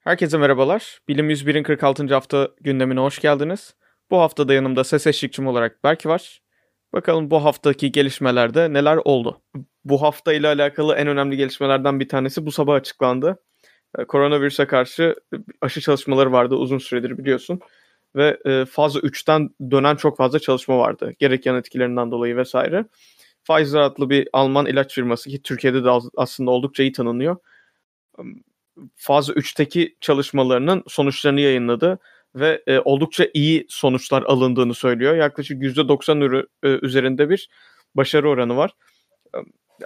Herkese merhabalar. Bilim 101'in 46. hafta gündemine hoş geldiniz. Bu hafta da yanımda ses eşlikçim olarak Berk var. Bakalım bu haftaki gelişmelerde neler oldu? Bu hafta ile alakalı en önemli gelişmelerden bir tanesi bu sabah açıklandı. Ee, koronavirüse karşı aşı çalışmaları vardı uzun süredir biliyorsun. Ve e, faz 3'ten dönen çok fazla çalışma vardı. Gerek yan etkilerinden dolayı vesaire. Pfizer adlı bir Alman ilaç firması ki Türkiye'de de aslında oldukça iyi tanınıyor faz 3'teki çalışmalarının sonuçlarını yayınladı ve e, oldukça iyi sonuçlar alındığını söylüyor. Yaklaşık %90 ürü, e, üzerinde bir başarı oranı var. E,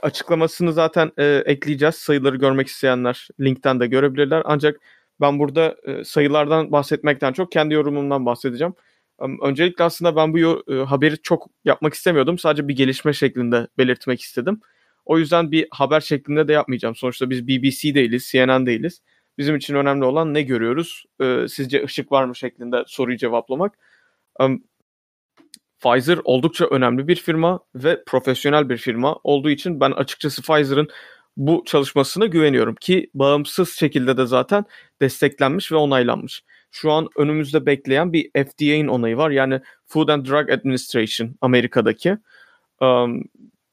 açıklamasını zaten e, ekleyeceğiz. Sayıları görmek isteyenler linkten de görebilirler. Ancak ben burada e, sayılardan bahsetmekten çok kendi yorumumdan bahsedeceğim. E, öncelikle aslında ben bu e, haberi çok yapmak istemiyordum. Sadece bir gelişme şeklinde belirtmek istedim. O yüzden bir haber şeklinde de yapmayacağım. Sonuçta biz BBC değiliz, CNN değiliz. Bizim için önemli olan ne görüyoruz? Ee, sizce ışık var mı şeklinde soruyu cevaplamak. Um, Pfizer oldukça önemli bir firma ve profesyonel bir firma olduğu için ben açıkçası Pfizer'ın bu çalışmasına güveniyorum ki bağımsız şekilde de zaten desteklenmiş ve onaylanmış. Şu an önümüzde bekleyen bir FDA'nin onayı var. Yani Food and Drug Administration Amerika'daki. Um,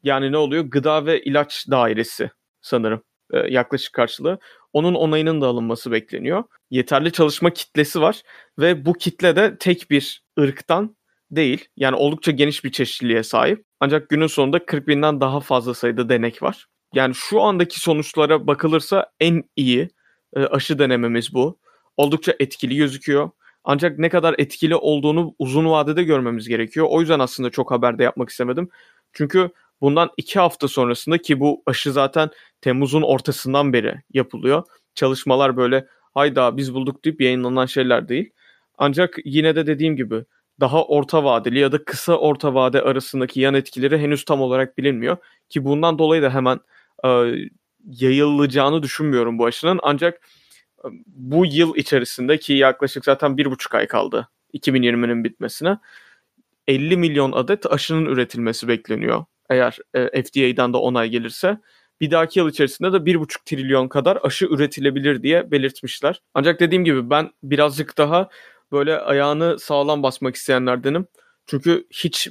yani ne oluyor? Gıda ve ilaç dairesi sanırım e, yaklaşık karşılığı. Onun onayının da alınması bekleniyor. Yeterli çalışma kitlesi var ve bu kitle de tek bir ırktan değil. Yani oldukça geniş bir çeşitliliğe sahip. Ancak günün sonunda 40 binden daha fazla sayıda denek var. Yani şu andaki sonuçlara bakılırsa en iyi e, aşı denememiz bu. Oldukça etkili gözüküyor. Ancak ne kadar etkili olduğunu uzun vadede görmemiz gerekiyor. O yüzden aslında çok haberde yapmak istemedim. Çünkü Bundan iki hafta sonrasında ki bu aşı zaten Temmuz'un ortasından beri yapılıyor. Çalışmalar böyle hayda biz bulduk deyip yayınlanan şeyler değil. Ancak yine de dediğim gibi daha orta vadeli ya da kısa orta vade arasındaki yan etkileri henüz tam olarak bilinmiyor. Ki bundan dolayı da hemen e, yayılacağını düşünmüyorum bu aşının. Ancak e, bu yıl içerisinde ki yaklaşık zaten bir buçuk ay kaldı 2020'nin bitmesine 50 milyon adet aşının üretilmesi bekleniyor eğer e, FDA'dan da onay gelirse bir dahaki yıl içerisinde de 1,5 trilyon kadar aşı üretilebilir diye belirtmişler. Ancak dediğim gibi ben birazcık daha böyle ayağını sağlam basmak isteyenlerdenim. Çünkü hiç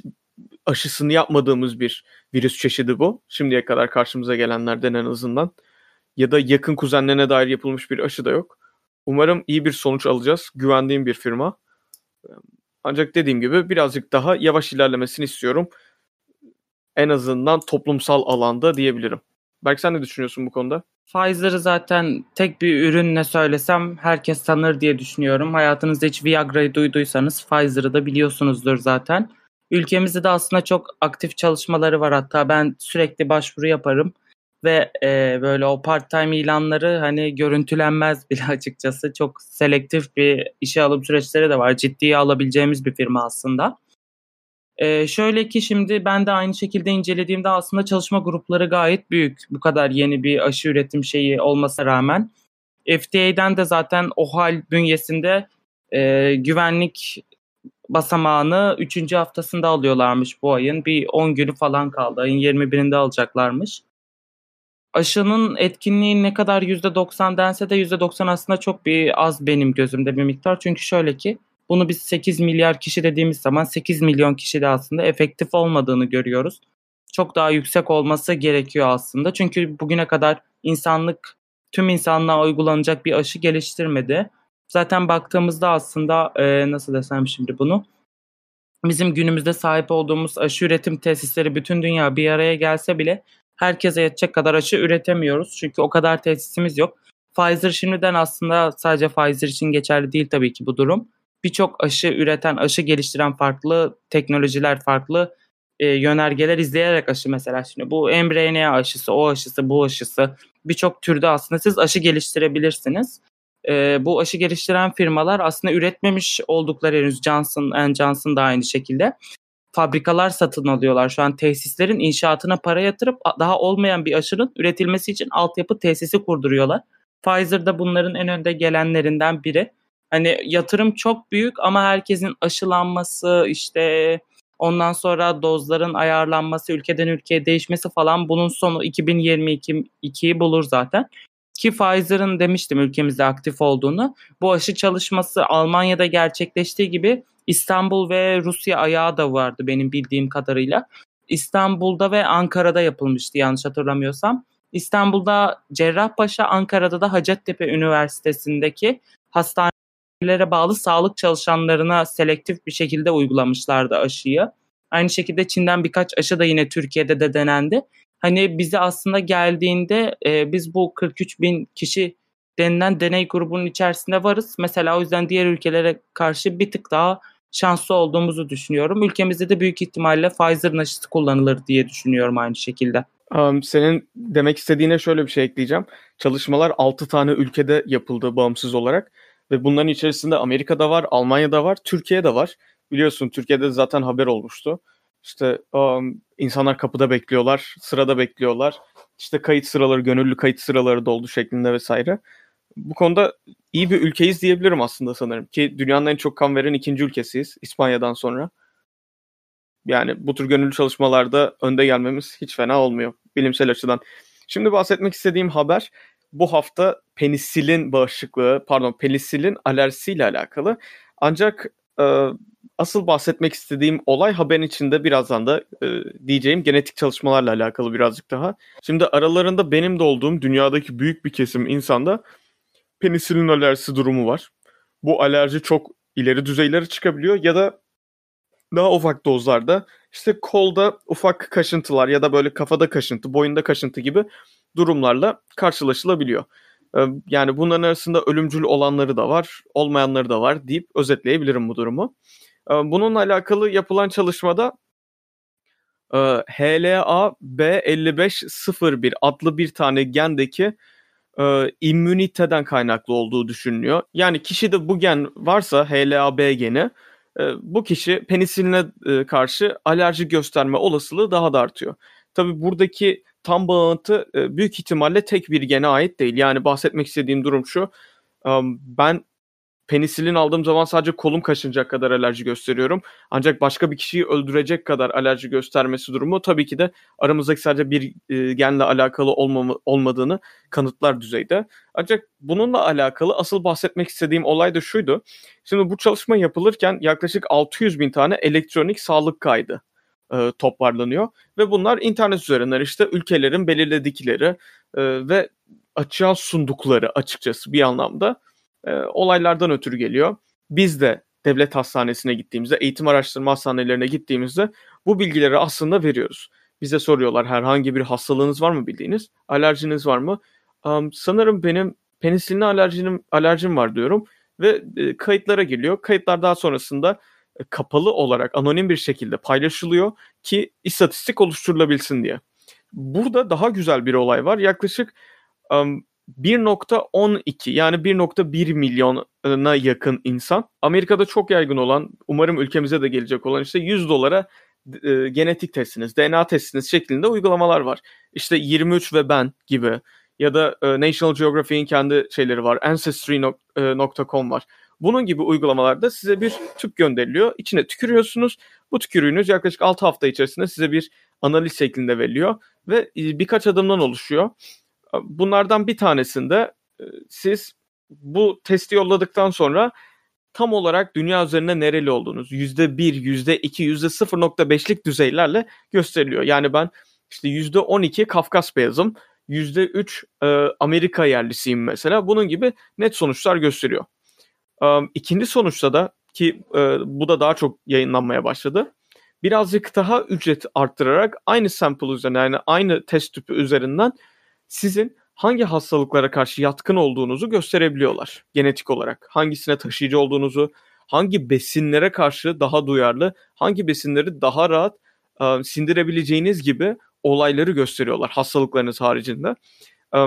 aşısını yapmadığımız bir virüs çeşidi bu. Şimdiye kadar karşımıza gelenlerden en azından. Ya da yakın kuzenlerine dair yapılmış bir aşı da yok. Umarım iyi bir sonuç alacağız. Güvendiğim bir firma. Ancak dediğim gibi birazcık daha yavaş ilerlemesini istiyorum en azından toplumsal alanda diyebilirim. Belki sen ne düşünüyorsun bu konuda? Pfizer'ı zaten tek bir ürünle söylesem herkes tanır diye düşünüyorum. Hayatınızda hiç Viagra'yı duyduysanız Pfizer'ı da biliyorsunuzdur zaten. Ülkemizde de aslında çok aktif çalışmaları var. Hatta ben sürekli başvuru yaparım ve e, böyle o part-time ilanları hani görüntülenmez bile açıkçası. Çok selektif bir işe alım süreçleri de var. Ciddiye alabileceğimiz bir firma aslında. Ee, şöyle ki şimdi ben de aynı şekilde incelediğimde aslında çalışma grupları gayet büyük. Bu kadar yeni bir aşı üretim şeyi olmasına rağmen. FDA'den de zaten OHAL bünyesinde e, güvenlik basamağını 3. haftasında alıyorlarmış bu ayın. Bir 10 günü falan kaldı. Ayın 21'inde alacaklarmış. Aşının etkinliği ne kadar %90 dense de %90 aslında çok bir az benim gözümde bir miktar. Çünkü şöyle ki bunu biz 8 milyar kişi dediğimiz zaman 8 milyon kişi de aslında efektif olmadığını görüyoruz. Çok daha yüksek olması gerekiyor aslında. Çünkü bugüne kadar insanlık tüm insanlığa uygulanacak bir aşı geliştirmedi. Zaten baktığımızda aslında e, nasıl desem şimdi bunu bizim günümüzde sahip olduğumuz aşı üretim tesisleri bütün dünya bir araya gelse bile herkese yetecek kadar aşı üretemiyoruz. Çünkü o kadar tesisimiz yok. Pfizer şimdiden aslında sadece Pfizer için geçerli değil tabii ki bu durum birçok aşı üreten, aşı geliştiren farklı teknolojiler, farklı e, yönergeler izleyerek aşı mesela şimdi bu mRNA aşısı, o aşısı, bu aşısı birçok türde aslında siz aşı geliştirebilirsiniz. E, bu aşı geliştiren firmalar aslında üretmemiş oldukları henüz Johnson Johnson da aynı şekilde fabrikalar satın alıyorlar. Şu an tesislerin inşaatına para yatırıp daha olmayan bir aşının üretilmesi için altyapı tesisi kurduruyorlar. Pfizer da bunların en önde gelenlerinden biri. Hani yatırım çok büyük ama herkesin aşılanması işte ondan sonra dozların ayarlanması, ülkeden ülkeye değişmesi falan bunun sonu 2022'yi bulur zaten. Ki Pfizer'ın demiştim ülkemizde aktif olduğunu. Bu aşı çalışması Almanya'da gerçekleştiği gibi İstanbul ve Rusya ayağı da vardı benim bildiğim kadarıyla. İstanbul'da ve Ankara'da yapılmıştı yanlış hatırlamıyorsam. İstanbul'da Cerrahpaşa, Ankara'da da Hacettepe Üniversitesi'ndeki hastanelere bağlı sağlık çalışanlarına selektif bir şekilde uygulamışlardı aşıyı. Aynı şekilde Çin'den birkaç aşı da yine Türkiye'de de denendi. Hani bize aslında geldiğinde e, biz bu 43 bin kişi denilen deney grubunun içerisinde varız. Mesela o yüzden diğer ülkelere karşı bir tık daha şanslı olduğumuzu düşünüyorum. Ülkemizde de büyük ihtimalle Pfizer'ın aşısı kullanılır diye düşünüyorum aynı şekilde. Um, senin demek istediğine şöyle bir şey ekleyeceğim. Çalışmalar 6 tane ülkede yapıldı bağımsız olarak ve bunların içerisinde Amerika'da var, Almanya'da var, Türkiye'de var. Biliyorsun Türkiye'de zaten haber olmuştu. İşte um, insanlar kapıda bekliyorlar, sırada bekliyorlar. İşte kayıt sıraları, gönüllü kayıt sıraları doldu şeklinde vesaire. Bu konuda iyi bir ülkeyiz diyebilirim aslında sanırım. Ki dünyanın en çok kan veren ikinci ülkesiyiz İspanya'dan sonra. Yani bu tür gönüllü çalışmalarda önde gelmemiz hiç fena olmuyor bilimsel açıdan. Şimdi bahsetmek istediğim haber bu hafta penisilin bağışıklığı, pardon penisilin alerjisiyle alakalı. Ancak e, asıl bahsetmek istediğim olay haberin içinde birazdan da e, diyeceğim genetik çalışmalarla alakalı birazcık daha. Şimdi aralarında benim de olduğum dünyadaki büyük bir kesim insanda penisilin alerjisi durumu var. Bu alerji çok ileri düzeylere çıkabiliyor ya da daha ufak dozlarda işte kolda ufak kaşıntılar ya da böyle kafada kaşıntı, boyunda kaşıntı gibi durumlarla karşılaşılabiliyor. Yani bunların arasında ölümcül olanları da var, olmayanları da var deyip özetleyebilirim bu durumu. Bununla alakalı yapılan çalışmada HLA B5501 adlı bir tane gendeki immüniteden kaynaklı olduğu düşünülüyor. Yani kişide bu gen varsa HLA-B geni bu kişi penisiline karşı alerji gösterme olasılığı daha da artıyor. Tabi buradaki tam bağıntı büyük ihtimalle tek bir gene ait değil. Yani bahsetmek istediğim durum şu. Ben penisilin aldığım zaman sadece kolum kaşınacak kadar alerji gösteriyorum. Ancak başka bir kişiyi öldürecek kadar alerji göstermesi durumu tabii ki de aramızdaki sadece bir e, genle alakalı olmadığını kanıtlar düzeyde. Ancak bununla alakalı asıl bahsetmek istediğim olay da şuydu. Şimdi bu çalışma yapılırken yaklaşık 600 bin tane elektronik sağlık kaydı e, toparlanıyor ve bunlar internet üzerinden işte ülkelerin belirledikleri e, ve açığa sundukları açıkçası bir anlamda e, olaylardan ötürü geliyor. Biz de devlet hastanesine gittiğimizde, eğitim araştırma hastanelerine gittiğimizde bu bilgileri aslında veriyoruz. Bize soruyorlar herhangi bir hastalığınız var mı bildiğiniz, alerjiniz var mı? Um, sanırım benim penisilin alerjim, alerjim var diyorum ve e, kayıtlara geliyor. Kayıtlar daha sonrasında kapalı olarak anonim bir şekilde paylaşılıyor ki istatistik oluşturulabilsin diye. Burada daha güzel bir olay var. Yaklaşık um, 1.12 yani 1.1 milyona yakın insan. Amerika'da çok yaygın olan, umarım ülkemize de gelecek olan işte 100 dolara e, genetik testiniz, DNA testiniz şeklinde uygulamalar var. İşte 23 ve ben gibi ya da e, National Geographic'in kendi şeyleri var. Ancestry.com e, var. Bunun gibi uygulamalarda size bir tüp gönderiliyor. İçine tükürüyorsunuz. Bu tükürüğünüz yaklaşık 6 hafta içerisinde size bir analiz şeklinde veriliyor ve e, birkaç adımdan oluşuyor. Bunlardan bir tanesinde e, siz bu testi yolladıktan sonra tam olarak dünya üzerinde nereli olduğunuz %1, %2, %0.5'lik düzeylerle gösteriliyor. Yani ben işte %12 Kafkas beyazım, %3 e, Amerika yerlisiyim mesela. Bunun gibi net sonuçlar gösteriyor. İkinci sonuçta da ki e, bu da daha çok yayınlanmaya başladı. Birazcık daha ücret arttırarak aynı sample üzerinden yani aynı test tüpü üzerinden sizin hangi hastalıklara karşı yatkın olduğunuzu gösterebiliyorlar genetik olarak. Hangisine taşıyıcı olduğunuzu, hangi besinlere karşı daha duyarlı, hangi besinleri daha rahat e, sindirebileceğiniz gibi olayları gösteriyorlar hastalıklarınız haricinde. E,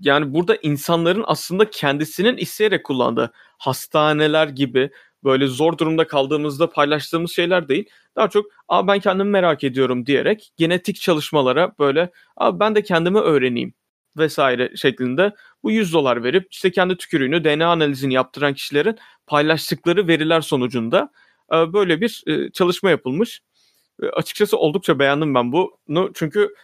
yani burada insanların aslında kendisinin isteyerek kullandığı hastaneler gibi böyle zor durumda kaldığımızda paylaştığımız şeyler değil. Daha çok Aa, ben kendimi merak ediyorum diyerek genetik çalışmalara böyle Aa, ben de kendimi öğreneyim vesaire şeklinde bu 100 dolar verip işte kendi tükürüğünü DNA analizini yaptıran kişilerin paylaştıkları veriler sonucunda e, böyle bir e, çalışma yapılmış. E, açıkçası oldukça beğendim ben bunu çünkü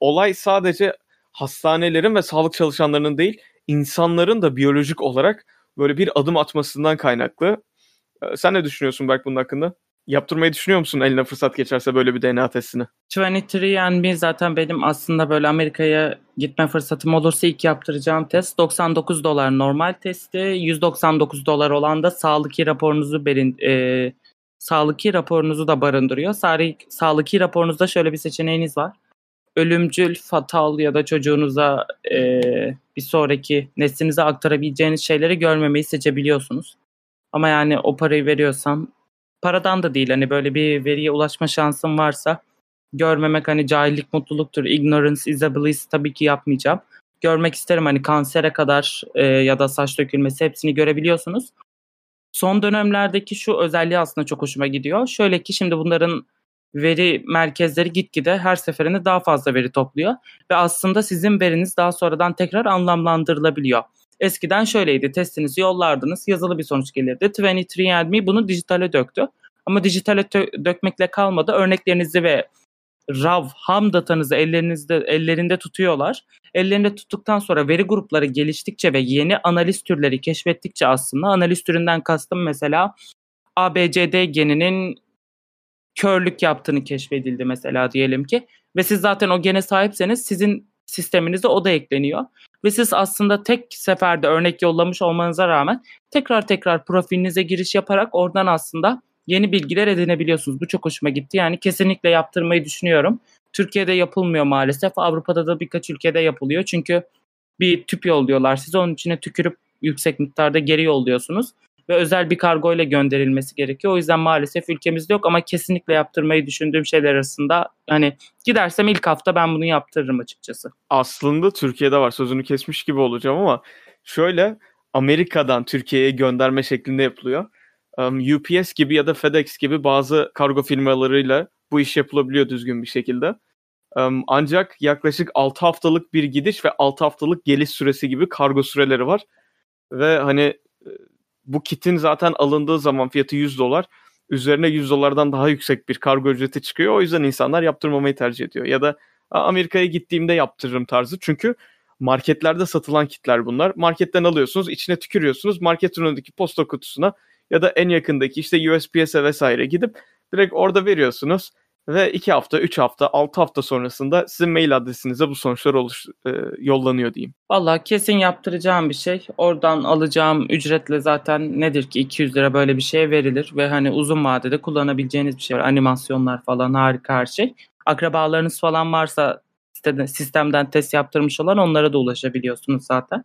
olay sadece hastanelerin ve sağlık çalışanlarının değil insanların da biyolojik olarak böyle bir adım atmasından kaynaklı. Ee, sen ne düşünüyorsun Berk bunun hakkında? Yaptırmayı düşünüyor musun eline fırsat geçerse böyle bir DNA testini? 23andMe zaten benim aslında böyle Amerika'ya gitme fırsatım olursa ilk yaptıracağım test 99 dolar normal testi 199 dolar olan da sağlık raporunuzu berin, e, sağlık raporunuzu da barındırıyor. Sağlık, sağlık raporunuzda şöyle bir seçeneğiniz var. Ölümcül, fatal ya da çocuğunuza e, bir sonraki neslinize aktarabileceğiniz şeyleri görmemeyi seçebiliyorsunuz. Ama yani o parayı veriyorsam paradan da değil hani böyle bir veriye ulaşma şansım varsa görmemek hani cahillik mutluluktur. Ignorance is a bliss tabii ki yapmayacağım. Görmek isterim hani kansere kadar e, ya da saç dökülmesi hepsini görebiliyorsunuz. Son dönemlerdeki şu özelliği aslında çok hoşuma gidiyor. Şöyle ki şimdi bunların veri merkezleri gitgide her seferinde daha fazla veri topluyor ve aslında sizin veriniz daha sonradan tekrar anlamlandırılabiliyor. Eskiden şöyleydi testinizi yollardınız yazılı bir sonuç gelirdi. 23andMe bunu dijitale döktü. Ama dijitale dökmekle kalmadı. Örneklerinizi ve RAW, ham datanızı ellerinizde ellerinde tutuyorlar. Ellerinde tuttuktan sonra veri grupları geliştikçe ve yeni analiz türleri keşfettikçe aslında analiz türünden kastım mesela ABCD geninin körlük yaptığını keşfedildi mesela diyelim ki ve siz zaten o gene sahipseniz sizin sisteminize o da ekleniyor ve siz aslında tek seferde örnek yollamış olmanıza rağmen tekrar tekrar profilinize giriş yaparak oradan aslında yeni bilgiler edinebiliyorsunuz. Bu çok hoşuma gitti. Yani kesinlikle yaptırmayı düşünüyorum. Türkiye'de yapılmıyor maalesef. Avrupa'da da birkaç ülkede yapılıyor. Çünkü bir tüp yolluyorlar size. Onun içine tükürüp yüksek miktarda geri yolluyorsunuz. Ve özel bir kargo ile gönderilmesi gerekiyor. O yüzden maalesef ülkemizde yok ama kesinlikle yaptırmayı düşündüğüm şeyler arasında hani gidersem ilk hafta ben bunu yaptırırım açıkçası. Aslında Türkiye'de var sözünü kesmiş gibi olacağım ama şöyle Amerika'dan Türkiye'ye gönderme şeklinde yapılıyor. UPS gibi ya da FedEx gibi bazı kargo firmalarıyla bu iş yapılabiliyor düzgün bir şekilde. Ancak yaklaşık 6 haftalık bir gidiş ve 6 haftalık geliş süresi gibi kargo süreleri var. Ve hani bu kitin zaten alındığı zaman fiyatı 100 dolar. Üzerine 100 dolardan daha yüksek bir kargo ücreti çıkıyor. O yüzden insanlar yaptırmamayı tercih ediyor. Ya da Amerika'ya gittiğimde yaptırırım tarzı. Çünkü marketlerde satılan kitler bunlar. Marketten alıyorsunuz, içine tükürüyorsunuz. Marketin önündeki posta kutusuna ya da en yakındaki işte USPS'e vesaire gidip direkt orada veriyorsunuz ve 2 hafta, 3 hafta, 6 hafta sonrasında sizin mail adresinize bu sonuçlar oluş, e, yollanıyor diyeyim. Valla kesin yaptıracağım bir şey. Oradan alacağım ücretle zaten nedir ki 200 lira böyle bir şeye verilir ve hani uzun vadede kullanabileceğiniz bir şey var. Animasyonlar falan harika her şey. Akrabalarınız falan varsa sistemden test yaptırmış olan onlara da ulaşabiliyorsunuz zaten.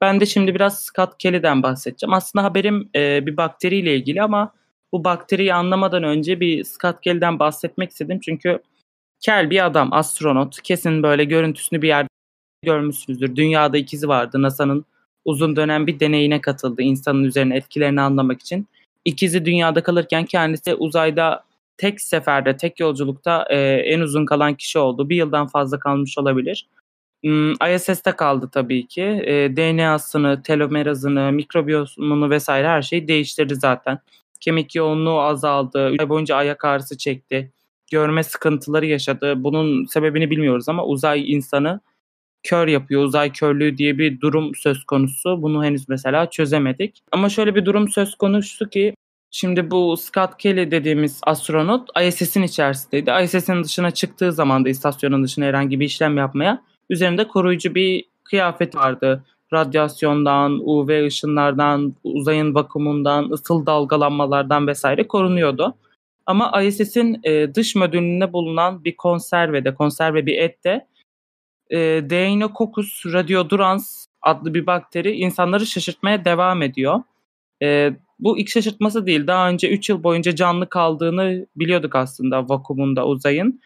Ben de şimdi biraz Scott Kelly'den bahsedeceğim. Aslında haberim e, bir bakteriyle ilgili ama bu bakteriyi anlamadan önce bir Scott Kelly'den bahsetmek istedim. Çünkü kel bir adam, astronot. Kesin böyle görüntüsünü bir yerde görmüşsünüzdür. Dünyada ikizi vardı. NASA'nın uzun dönem bir deneyine katıldı insanın üzerine etkilerini anlamak için. İkizi dünyada kalırken kendisi uzayda tek seferde, tek yolculukta e, en uzun kalan kişi oldu. Bir yıldan fazla kalmış olabilir. Hmm, ISS'te kaldı tabii ki. E, DNA'sını, telomerazını, mikrobiyomunu vesaire her şeyi değiştirdi zaten. Kemik yoğunluğu azaldı. 3 ay boyunca ayak ağrısı çekti. Görme sıkıntıları yaşadı. Bunun sebebini bilmiyoruz ama uzay insanı kör yapıyor. Uzay körlüğü diye bir durum söz konusu. Bunu henüz mesela çözemedik. Ama şöyle bir durum söz konusu ki Şimdi bu Scott Kelly dediğimiz astronot ISS'in içerisindeydi. ISS'in dışına çıktığı zaman da istasyonun dışına herhangi bir işlem yapmaya Üzerinde koruyucu bir kıyafet vardı. Radyasyondan, UV ışınlardan, uzayın vakumundan, ısıl dalgalanmalardan vesaire korunuyordu. Ama ISS'in e, dış modülünde bulunan bir konservede, konserve bir ette e, Deinococcus radiodurans adlı bir bakteri insanları şaşırtmaya devam ediyor. E, bu ilk şaşırtması değil. Daha önce 3 yıl boyunca canlı kaldığını biliyorduk aslında vakumunda uzayın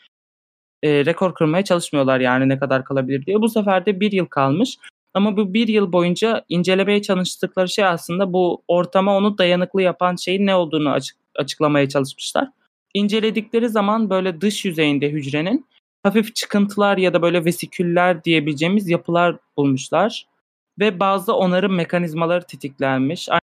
e, rekor kırmaya çalışmıyorlar yani ne kadar kalabilir diye. Bu sefer de bir yıl kalmış. Ama bu bir yıl boyunca incelemeye çalıştıkları şey aslında bu ortama onu dayanıklı yapan şeyin ne olduğunu açık, açıklamaya çalışmışlar. İnceledikleri zaman böyle dış yüzeyinde hücrenin hafif çıkıntılar ya da böyle vesiküller diyebileceğimiz yapılar bulmuşlar. Ve bazı onarım mekanizmaları tetiklenmiş. Aynı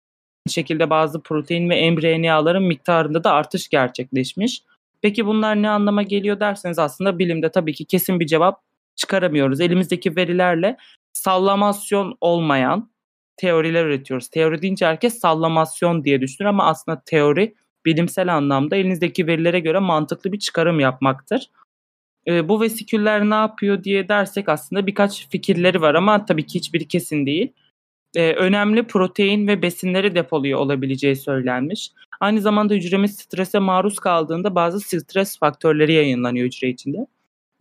şekilde bazı protein ve mRNA'ların miktarında da artış gerçekleşmiş. Peki bunlar ne anlama geliyor derseniz aslında bilimde tabii ki kesin bir cevap çıkaramıyoruz. Elimizdeki verilerle sallamasyon olmayan teoriler üretiyoruz. Teori deyince herkes sallamasyon diye düşünür ama aslında teori bilimsel anlamda elinizdeki verilere göre mantıklı bir çıkarım yapmaktır. E, bu vesiküller ne yapıyor diye dersek aslında birkaç fikirleri var ama tabii ki hiçbiri kesin değil. E, önemli protein ve besinleri depoluyor olabileceği söylenmiş. Aynı zamanda hücremiz strese maruz kaldığında bazı stres faktörleri yayınlanıyor hücre içinde.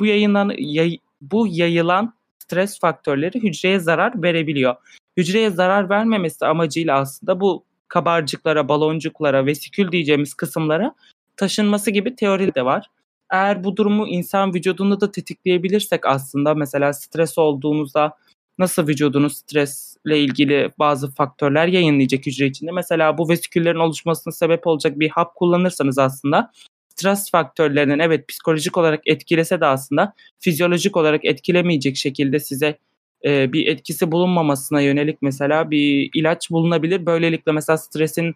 Bu yayınlan yay, bu yayılan stres faktörleri hücreye zarar verebiliyor. Hücreye zarar vermemesi amacıyla aslında bu kabarcıklara, baloncuklara, vesikül diyeceğimiz kısımlara taşınması gibi teori de var. Eğer bu durumu insan vücudunda da tetikleyebilirsek aslında mesela stres olduğunuzda nasıl vücudunuz stresle ilgili bazı faktörler yayınlayacak hücre içinde. Mesela bu vesiküllerin oluşmasına sebep olacak bir hap kullanırsanız aslında stres faktörlerinin evet psikolojik olarak etkilese de aslında fizyolojik olarak etkilemeyecek şekilde size e, bir etkisi bulunmamasına yönelik mesela bir ilaç bulunabilir. Böylelikle mesela stresin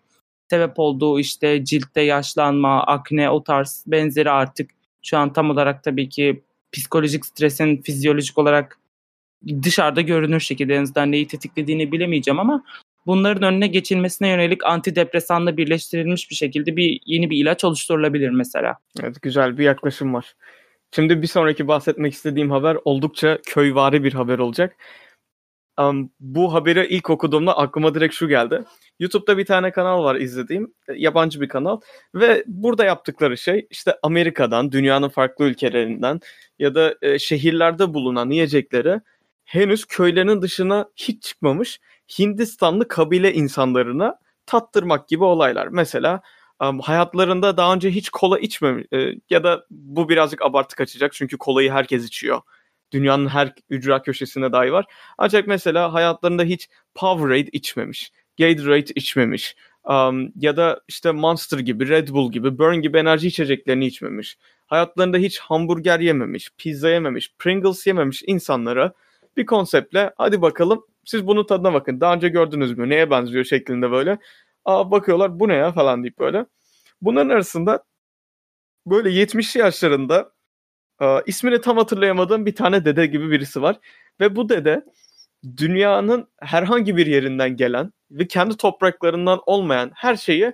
sebep olduğu işte ciltte yaşlanma, akne o tarz benzeri artık şu an tam olarak tabii ki psikolojik stresin fizyolojik olarak dışarıda görünür şekilde en azından neyi tetiklediğini bilemeyeceğim ama bunların önüne geçilmesine yönelik antidepresanla birleştirilmiş bir şekilde bir yeni bir ilaç oluşturulabilir mesela. Evet güzel bir yaklaşım var. Şimdi bir sonraki bahsetmek istediğim haber oldukça köyvari bir haber olacak. Um, bu haberi ilk okuduğumda aklıma direkt şu geldi. YouTube'da bir tane kanal var izlediğim, e, yabancı bir kanal ve burada yaptıkları şey işte Amerika'dan, dünyanın farklı ülkelerinden ya da e, şehirlerde bulunan yiyecekleri henüz köylerinin dışına hiç çıkmamış Hindistanlı kabile insanlarına tattırmak gibi olaylar. Mesela hayatlarında daha önce hiç kola içmemiş e, ya da bu birazcık abartı kaçacak çünkü kolayı herkes içiyor. Dünyanın her ücra köşesinde dahi var. Ancak mesela hayatlarında hiç Powerade içmemiş, Gatorade içmemiş ya da işte Monster gibi, Red Bull gibi, Burn gibi enerji içeceklerini içmemiş. Hayatlarında hiç hamburger yememiş, pizza yememiş, Pringles yememiş insanlara bir konseptle hadi bakalım siz bunun tadına bakın. Daha önce gördünüz mü? Neye benziyor şeklinde böyle. Aa bakıyorlar bu ne ya falan deyip böyle. Bunların arasında böyle 70 yaşlarında e, ismini tam hatırlayamadığım bir tane dede gibi birisi var. Ve bu dede dünyanın herhangi bir yerinden gelen ve kendi topraklarından olmayan her şeyi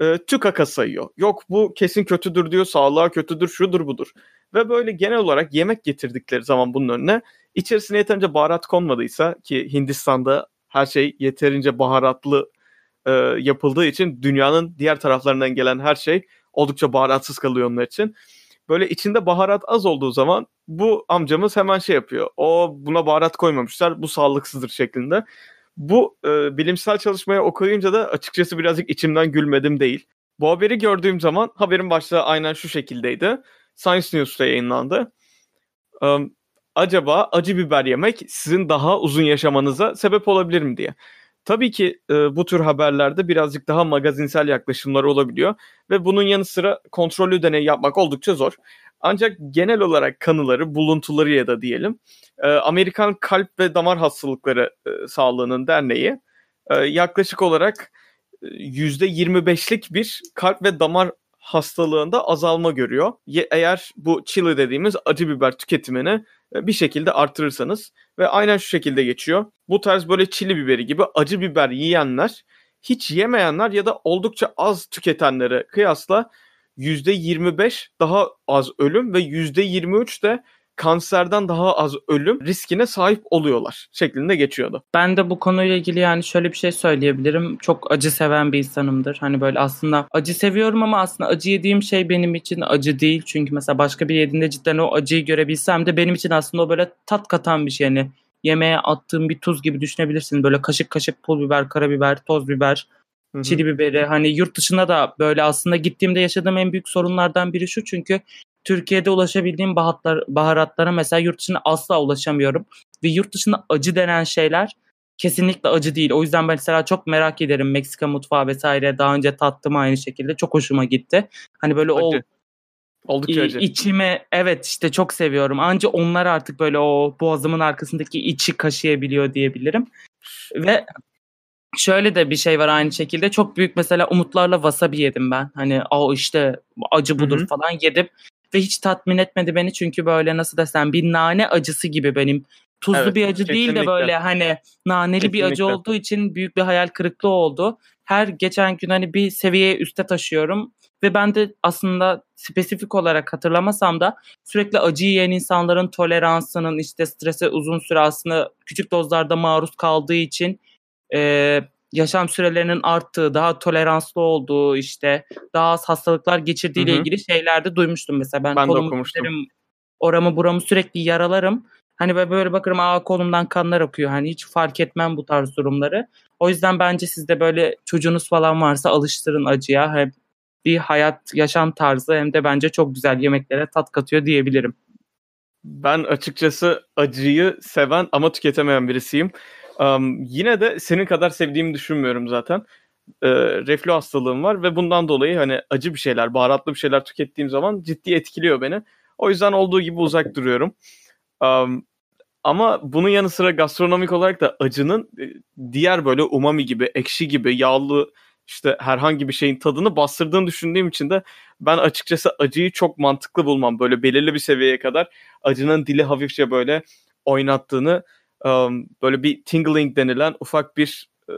e, tükaka sayıyor. Yok bu kesin kötüdür diyor, sağlığa kötüdür, şudur budur. Ve böyle genel olarak yemek getirdikleri zaman bunun önüne içerisine yeterince baharat konmadıysa ki Hindistan'da her şey yeterince baharatlı e, yapıldığı için dünyanın diğer taraflarından gelen her şey oldukça baharatsız kalıyor onlar için. Böyle içinde baharat az olduğu zaman bu amcamız hemen şey yapıyor. O buna baharat koymamışlar bu sağlıksızdır şeklinde. Bu e, bilimsel çalışmaya okuyunca da açıkçası birazcık içimden gülmedim değil. Bu haberi gördüğüm zaman haberin başlığı aynen şu şekildeydi. Science News'ta yayınlandı. Um, acaba acı biber yemek sizin daha uzun yaşamanıza sebep olabilir mi diye. Tabii ki e, bu tür haberlerde birazcık daha magazinsel yaklaşımlar olabiliyor ve bunun yanı sıra kontrollü deney yapmak oldukça zor. Ancak genel olarak kanıları, buluntuları ya da diyelim e, Amerikan Kalp ve Damar Hastalıkları e, Sağlığı'nın derneği e, yaklaşık olarak %25'lik e, bir kalp ve damar hastalığında azalma görüyor. Eğer bu chili dediğimiz acı biber tüketimini e, bir şekilde artırırsanız ve aynen şu şekilde geçiyor. Bu tarz böyle çili biberi gibi acı biber yiyenler hiç yemeyenler ya da oldukça az tüketenlere kıyasla %25 daha az ölüm ve %23 de kanserden daha az ölüm riskine sahip oluyorlar şeklinde geçiyordu. Ben de bu konuyla ilgili yani şöyle bir şey söyleyebilirim. Çok acı seven bir insanımdır. Hani böyle aslında acı seviyorum ama aslında acı yediğim şey benim için acı değil. Çünkü mesela başka bir yediğinde cidden o acıyı görebilsem de benim için aslında o böyle tat katan bir şey. Yani yemeğe attığım bir tuz gibi düşünebilirsin. Böyle kaşık kaşık pul biber, karabiber, toz biber, Hı-hı. çili biberi. Hani yurt dışında da böyle aslında gittiğimde yaşadığım en büyük sorunlardan biri şu. Çünkü Türkiye'de ulaşabildiğim baharatlar, baharatlara mesela yurt dışına asla ulaşamıyorum. Ve yurt dışında acı denen şeyler kesinlikle acı değil. O yüzden ben mesela çok merak ederim Meksika mutfağı vesaire. Daha önce tattım aynı şekilde. Çok hoşuma gitti. Hani böyle acı. o Oldukça acı. İçime evet işte çok seviyorum. Ancak onlar artık böyle o boğazımın arkasındaki içi kaşıyabiliyor diyebilirim. Ve şöyle de bir şey var aynı şekilde. Çok büyük mesela umutlarla wasabi yedim ben. Hani o işte acı budur Hı-hı. falan yedim. Ve hiç tatmin etmedi beni çünkü böyle nasıl desem bir nane acısı gibi benim tuzlu Evet, bir acı değil de kesinlikle. böyle hani naneli bir acı Kesinlikle. olduğu için büyük bir hayal kırıklığı oldu. Her geçen gün hani bir seviyeye üste taşıyorum ve ben de aslında spesifik olarak hatırlamasam da sürekli acı yiyen insanların toleransının işte strese uzun süre aslında küçük dozlarda maruz kaldığı için e, yaşam sürelerinin arttığı, daha toleranslı olduğu işte daha az hastalıklar geçirdiğiyle Hı hı. ilgili şeyler de duymuştum mesela. Ben, Ben de kolumu okumuştum. keserim, oramı buramı sürekli yaralarım. Hani ben böyle bakarım aa kolumdan kanlar akıyor. Hani hiç fark etmem bu tarz durumları. O yüzden bence siz de böyle çocuğunuz falan varsa alıştırın acıya. Hem bir hayat, yaşam tarzı hem de bence çok güzel yemeklere tat katıyor diyebilirim. Ben açıkçası acıyı seven ama tüketemeyen birisiyim. Um, yine de senin kadar sevdiğimi düşünmüyorum zaten. Ee, reflü hastalığım var ve bundan dolayı hani acı bir şeyler, baharatlı bir şeyler tükettiğim zaman ciddi etkiliyor beni. O yüzden olduğu gibi uzak duruyorum. Um, ama bunun yanı sıra gastronomik olarak da acının e, diğer böyle umami gibi, ekşi gibi, yağlı işte herhangi bir şeyin tadını bastırdığını düşündüğüm için de ben açıkçası acıyı çok mantıklı bulmam. Böyle belirli bir seviyeye kadar acının dili hafifçe böyle oynattığını böyle bir tingling denilen ufak bir e,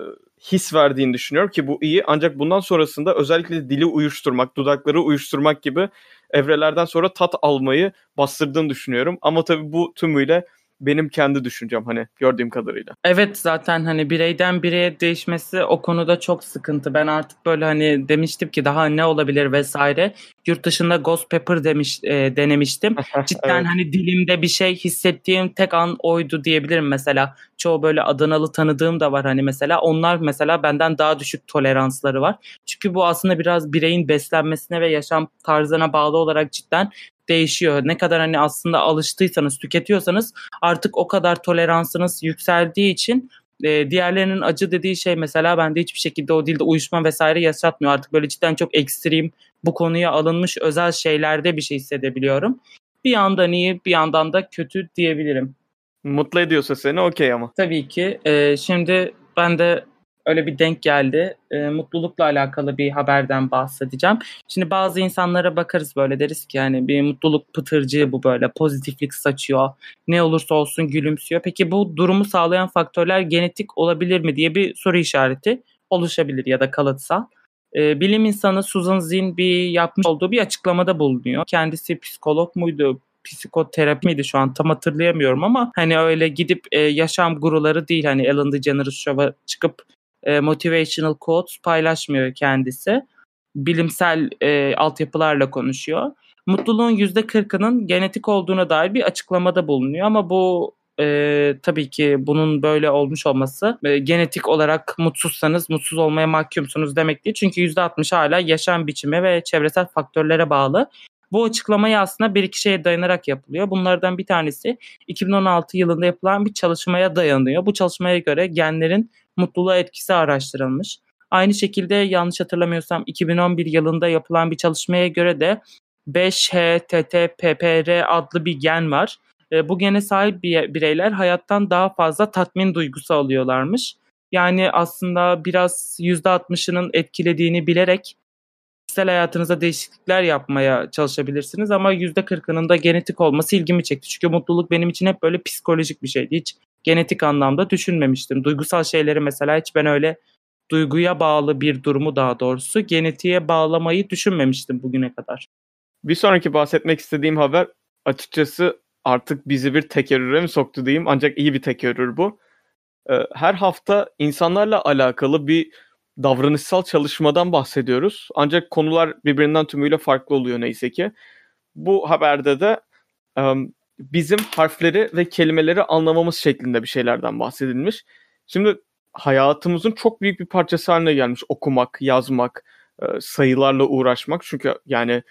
his verdiğini düşünüyorum ki bu iyi ancak bundan sonrasında özellikle dili uyuşturmak, dudakları uyuşturmak gibi evrelerden sonra tat almayı bastırdığını düşünüyorum. Ama tabii bu tümüyle benim kendi düşüncem hani gördüğüm kadarıyla. Evet zaten hani bireyden bireye değişmesi o konuda çok sıkıntı. Ben artık böyle hani demiştim ki daha ne olabilir vesaire. Yurt dışında ghost pepper demiş e, denemiştim. Cidden Evet. hani dilimde bir şey hissettiğim tek an oydu diyebilirim mesela. Çoğu böyle Adanalı tanıdığım da var hani mesela. Onlar mesela benden daha düşük toleransları var. Çünkü bu aslında biraz bireyin beslenmesine ve yaşam tarzına bağlı olarak cidden değişiyor. Ne kadar hani aslında alıştıysanız, tüketiyorsanız artık o kadar toleransınız yükseldiği için e, diğerlerinin acı dediği şey mesela bende hiçbir şekilde o dilde uyuşma vesaire yaşatmıyor. Artık böyle cidden çok ekstrem bu konuya alınmış özel şeylerde bir şey hissedebiliyorum. Bir yandan iyi bir yandan da kötü diyebilirim. Mutlu ediyorsa seni okey ama. Tabii ki. e, şimdi ben de öyle bir denk geldi. E, mutlulukla alakalı bir haberden bahsedeceğim. Şimdi bazı insanlara bakarız böyle deriz ki yani bir mutluluk pıtırcığı bu böyle pozitiflik saçıyor. Ne olursa olsun gülümsüyor. Peki bu durumu sağlayan faktörler genetik olabilir mi diye bir soru işareti oluşabilir ya da kalıtsal. E, bilim insanı Susan Zinn bir yapmış olduğu bir açıklamada bulunuyor. Kendisi psikolog muydu? psikoterapi miydi şu an tam hatırlayamıyorum ama hani öyle gidip e, yaşam guruları değil hani Ellen DeGeneres Show'a çıkıp e, motivational quotes paylaşmıyor kendisi. Bilimsel e, altyapılarla konuşuyor. Mutluluğun %40'ının genetik olduğuna dair bir açıklamada bulunuyor ama bu e, tabii ki bunun böyle olmuş olması e, genetik olarak mutsuzsanız mutsuz olmaya mahkumsunuz demek değil. Çünkü %60 hala yaşam biçimi ve çevresel faktörlere bağlı. Bu açıklamayı aslında bir iki şeye dayanarak yapılıyor. Bunlardan bir tanesi 2016 yılında yapılan bir çalışmaya dayanıyor. Bu çalışmaya göre genlerin mutluluğa etkisi araştırılmış. Aynı şekilde yanlış hatırlamıyorsam 2011 yılında yapılan bir çalışmaya göre de 5HTTPPR adlı bir gen var. E, bu gene sahip bireyler hayattan daha fazla tatmin duygusu alıyorlarmış. Yani aslında biraz %60'ının etkilediğini bilerek kişisel hayatınıza değişiklikler yapmaya çalışabilirsiniz ama %40'ının da genetik olması ilgimi çekti. Çünkü mutluluk benim için hep böyle psikolojik bir şeydi. Hiç genetik anlamda düşünmemiştim. Duygusal şeyleri mesela hiç ben öyle duyguya bağlı bir durumu daha doğrusu genetiğe bağlamayı düşünmemiştim bugüne kadar. Bir sonraki bahsetmek istediğim haber açıkçası artık bizi bir tekerrüre mi soktu diyeyim ancak iyi bir tekerrür bu. Her hafta insanlarla alakalı bir davranışsal çalışmadan bahsediyoruz. Ancak konular birbirinden tümüyle farklı oluyor neyse ki. Bu haberde de bizim harfleri ve kelimeleri anlamamız şeklinde bir şeylerden bahsedilmiş. Şimdi hayatımızın çok büyük bir parçası haline gelmiş okumak, yazmak, sayılarla uğraşmak. Çünkü yani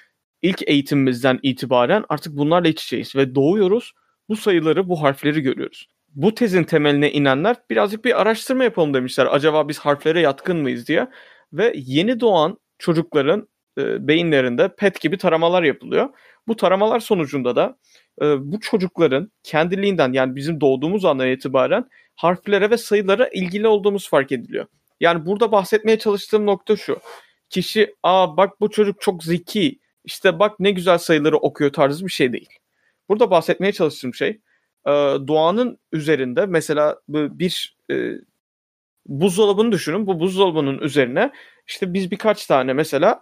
ilk eğitimimizden itibaren artık bunlarla iç içeyiz ve doğuyoruz. Bu sayıları, bu harfleri görüyoruz. Bu tezin temeline inenler birazcık bir araştırma yapalım demişler. Acaba biz harflere yatkın mıyız diye. Ve yeni doğan çocukların e, beyinlerinde PET gibi taramalar yapılıyor. Bu taramalar sonucunda da e, bu çocukların kendiliğinden yani bizim doğduğumuz andan itibaren harflere ve sayılara ilgili olduğumuz fark ediliyor. Yani burada bahsetmeye çalıştığım nokta şu. Kişi aa bak bu çocuk çok zeki işte bak ne güzel sayıları okuyor tarzı bir şey değil. Burada bahsetmeye çalıştığım şey e, doğanın üzerinde mesela bir e, buzdolabını düşünün. Bu buzdolabının üzerine işte biz birkaç tane mesela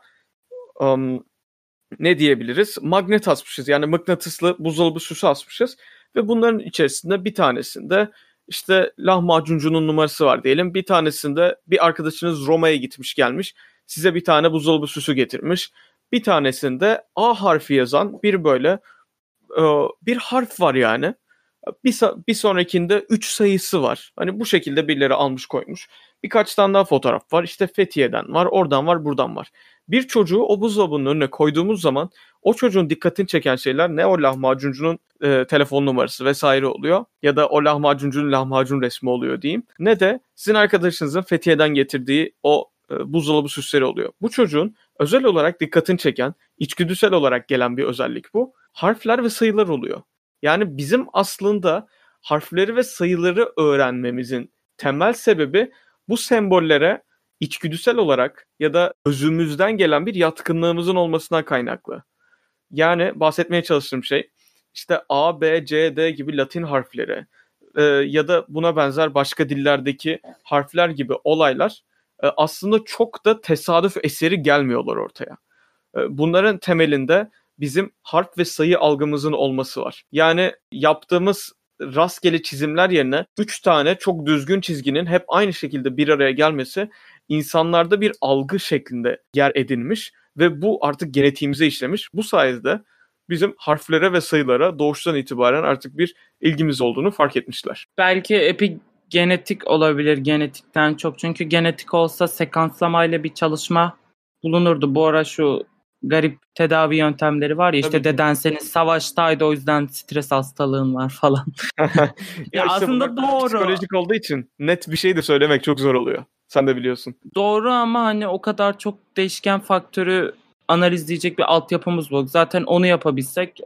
um, ne diyebiliriz? Magnet asmışız. Yani mıknatıslı buzdolabı süsü asmışız. Ve bunların içerisinde bir tanesinde işte lahmacuncunun numarası var diyelim. Bir tanesinde bir arkadaşınız Roma'ya gitmiş gelmiş. Size bir tane buzdolabı süsü getirmiş. Bir tanesinde A harfi yazan bir böyle e, bir harf var yani. Bir, bir sonrakinde 3 sayısı var. Hani bu şekilde birileri almış koymuş. Birkaç tane daha fotoğraf var. İşte Fethiye'den var, oradan var, buradan var. Bir çocuğu o buzdolabının önüne koyduğumuz zaman o çocuğun dikkatini çeken şeyler ne o lahmacuncunun e, telefon numarası vesaire oluyor ya da o lahmacuncunun lahmacun resmi oluyor diyeyim. Ne de sizin arkadaşınızın Fethiye'den getirdiği o e, buzdolabı süsleri oluyor. Bu çocuğun özel olarak dikkatini çeken, içgüdüsel olarak gelen bir özellik bu. Harfler ve sayılar oluyor. Yani bizim aslında harfleri ve sayıları öğrenmemizin temel sebebi bu sembollere içgüdüsel olarak ya da özümüzden gelen bir yatkınlığımızın olmasına kaynaklı. Yani bahsetmeye çalıştığım şey işte A, B, C, D gibi Latin harfleri e, ya da buna benzer başka dillerdeki harfler gibi olaylar e, aslında çok da tesadüf eseri gelmiyorlar ortaya. E, bunların temelinde bizim harf ve sayı algımızın olması var. Yani yaptığımız rastgele çizimler yerine 3 tane çok düzgün çizginin hep aynı şekilde bir araya gelmesi insanlarda bir algı şeklinde yer edinmiş ve bu artık genetiğimize işlemiş. Bu sayede bizim harflere ve sayılara doğuştan itibaren artık bir ilgimiz olduğunu fark etmişler. Belki epigenetik olabilir genetikten çok. Çünkü genetik olsa sekanslamayla bir çalışma bulunurdu. Bu ara şu garip tedavi yöntemleri var ya işte Tabii deden senin savaştaydı o yüzden stres hastalığın var falan. ya, ya işte aslında doğru. Psikolojik olduğu için net bir şey de söylemek çok zor oluyor. Sen de biliyorsun. Doğru ama hani o kadar çok değişken faktörü analizleyecek bir altyapımız yok. Zaten onu yapabilsek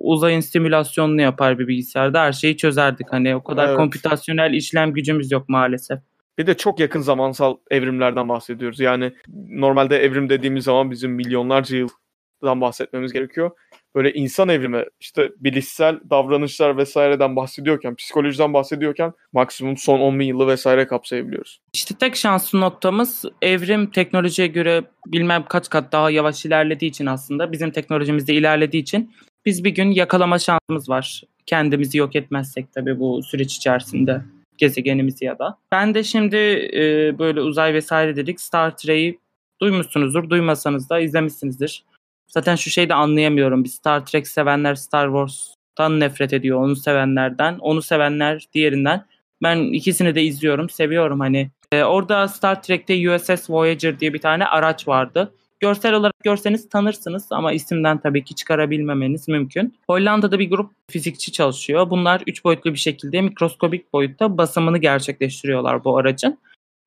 uzayın simülasyonunu yapar bir bilgisayarda her şeyi çözerdik. Hani o kadar evet. kompütasyonel işlem gücümüz yok maalesef. Bir de çok yakın zamansal evrimlerden bahsediyoruz. Yani normalde evrim dediğimiz zaman bizim milyonlarca yıldan bahsetmemiz gerekiyor. Böyle insan evrimi, işte bilişsel davranışlar vesaireden bahsediyorken, psikolojiden bahsediyorken maksimum son 10 bin yılı vesaire kapsayabiliyoruz. İşte tek şanslı noktamız evrim teknolojiye göre bilmem kaç kat daha yavaş ilerlediği için aslında bizim teknolojimizde ilerlediği için biz bir gün yakalama şansımız var. Kendimizi yok etmezsek tabii bu süreç içerisinde gezegenimizi ya da. Ben de şimdi e, böyle uzay vesaire dedik. Star Trek'i duymuşsunuzdur. Duymasanız da izlemişsinizdir. Zaten şu şeyi de anlayamıyorum. Bir Star Trek sevenler Star Wars'tan nefret ediyor. Onu sevenlerden. Onu sevenler diğerinden. Ben ikisini de izliyorum. Seviyorum hani. E, orada Star Trek'te USS Voyager diye bir tane araç vardı. Görsel olarak görseniz tanırsınız ama isimden tabii ki çıkarabilmemeniz mümkün. Hollanda'da bir grup fizikçi çalışıyor. Bunlar 3 boyutlu bir şekilde mikroskobik boyutta basımını gerçekleştiriyorlar bu aracın.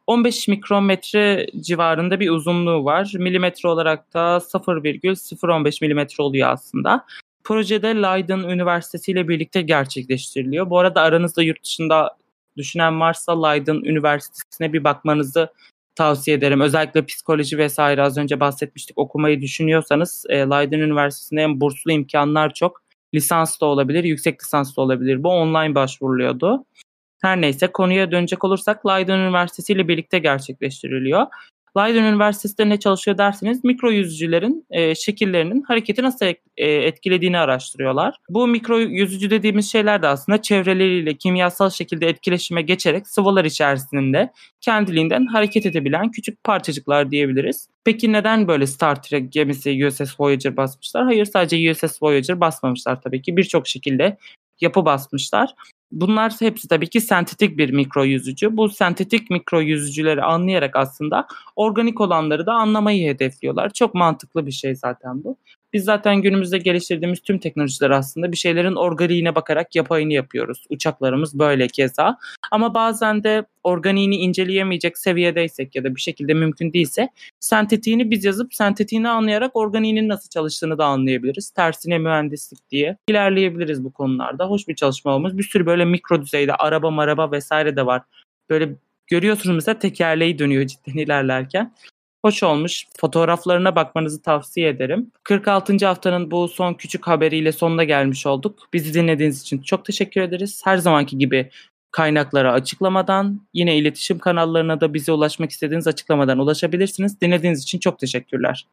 15 mikrometre civarında bir uzunluğu var. Milimetre olarak da 0,015 milimetre oluyor aslında. Projede Leiden Üniversitesi ile birlikte gerçekleştiriliyor. Bu arada aranızda yurt dışında düşünen varsa Leiden Üniversitesi'ne bir bakmanızı tavsiye ederim. Özellikle psikoloji vesaire az önce bahsetmiştik okumayı düşünüyorsanız e, Leiden Üniversitesi'nde hem burslu imkanlar çok. Lisans da olabilir, yüksek lisans da olabilir. Bu online başvuruluyordu. Her neyse konuya dönecek olursak Leiden Üniversitesi ile birlikte gerçekleştiriliyor. Leiden Üniversitesi'de ne çalışıyor derseniz mikro yüzücülerin e, şekillerinin hareketi nasıl e, etkilediğini araştırıyorlar. Bu mikro yüzücü dediğimiz şeyler de aslında çevreleriyle kimyasal şekilde etkileşime geçerek sıvılar içerisinde kendiliğinden hareket edebilen küçük parçacıklar diyebiliriz. Peki neden böyle Star Trek gemisi USS Voyager basmışlar? Hayır sadece USS Voyager basmamışlar tabii ki. Birçok şekilde yapı basmışlar. Bunlar hepsi tabii ki sentetik bir mikro yüzücü. Bu sentetik mikro yüzücüleri anlayarak aslında organik olanları da anlamayı hedefliyorlar. Çok mantıklı bir şey zaten bu. Biz zaten günümüzde geliştirdiğimiz tüm teknolojiler aslında bir şeylerin organiğine bakarak yapayını yapıyoruz. Uçaklarımız böyle keza. Ama bazen de organiğini inceleyemeyecek seviyedeysek ya da bir şekilde mümkün değilse sentetiğini biz yazıp sentetiğini anlayarak organiğinin nasıl çalıştığını da anlayabiliriz. Tersine mühendislik diye ilerleyebiliriz bu konularda. Hoş bir çalışma olmuş. Bir sürü böyle mikro düzeyde araba maraba vesaire de var. Böyle görüyorsunuz mesela tekerleği dönüyor cidden ilerlerken. Hoş olmuş. Fotoğraflarına bakmanızı tavsiye ederim. 46. haftanın bu son küçük haberiyle sonuna gelmiş olduk. Bizi dinlediğiniz için çok teşekkür ederiz. Her zamanki gibi kaynaklara açıklamadan yine iletişim kanallarına da bize ulaşmak istediğiniz açıklamadan ulaşabilirsiniz. Dinlediğiniz için çok teşekkürler.